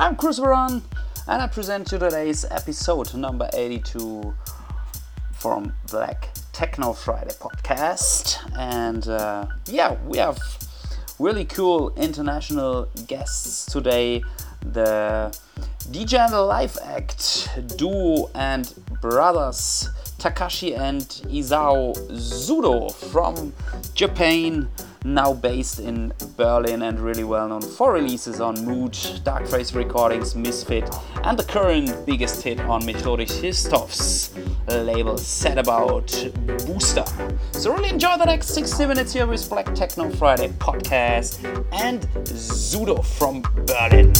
I'm Chris Veron and I present you today's episode number 82 from Black Techno Friday podcast. And uh, yeah, we have really cool international guests today. The DJ and the Live Act duo and brothers Takashi and Isao Zudo from Japan, now based in Berlin and really well known for releases on Mood, Dark Darkface Recordings, Misfit, and the current biggest hit on Methodich Histov's label Set About Booster. So, really enjoy the next 60 minutes here with Black Techno Friday podcast and Zudo from Berlin.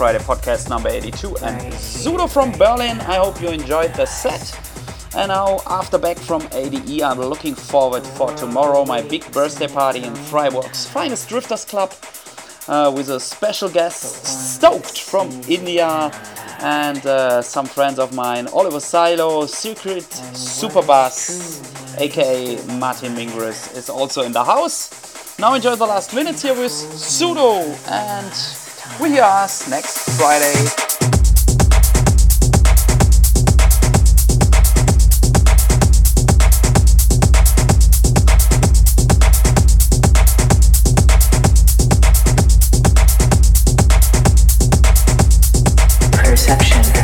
Friday podcast number 82 and Sudo from Berlin. I hope you enjoyed the set. And now, after back from ADE, I'm looking forward for tomorrow, my big birthday party in Freiburg's finest Drifters Club uh, with a special guest, Stoked from India, and uh, some friends of mine, Oliver Silo, Secret Superbass, aka Martin Mingris, is also in the house. Now enjoy the last minutes here with Sudo, and we are next Friday. perception.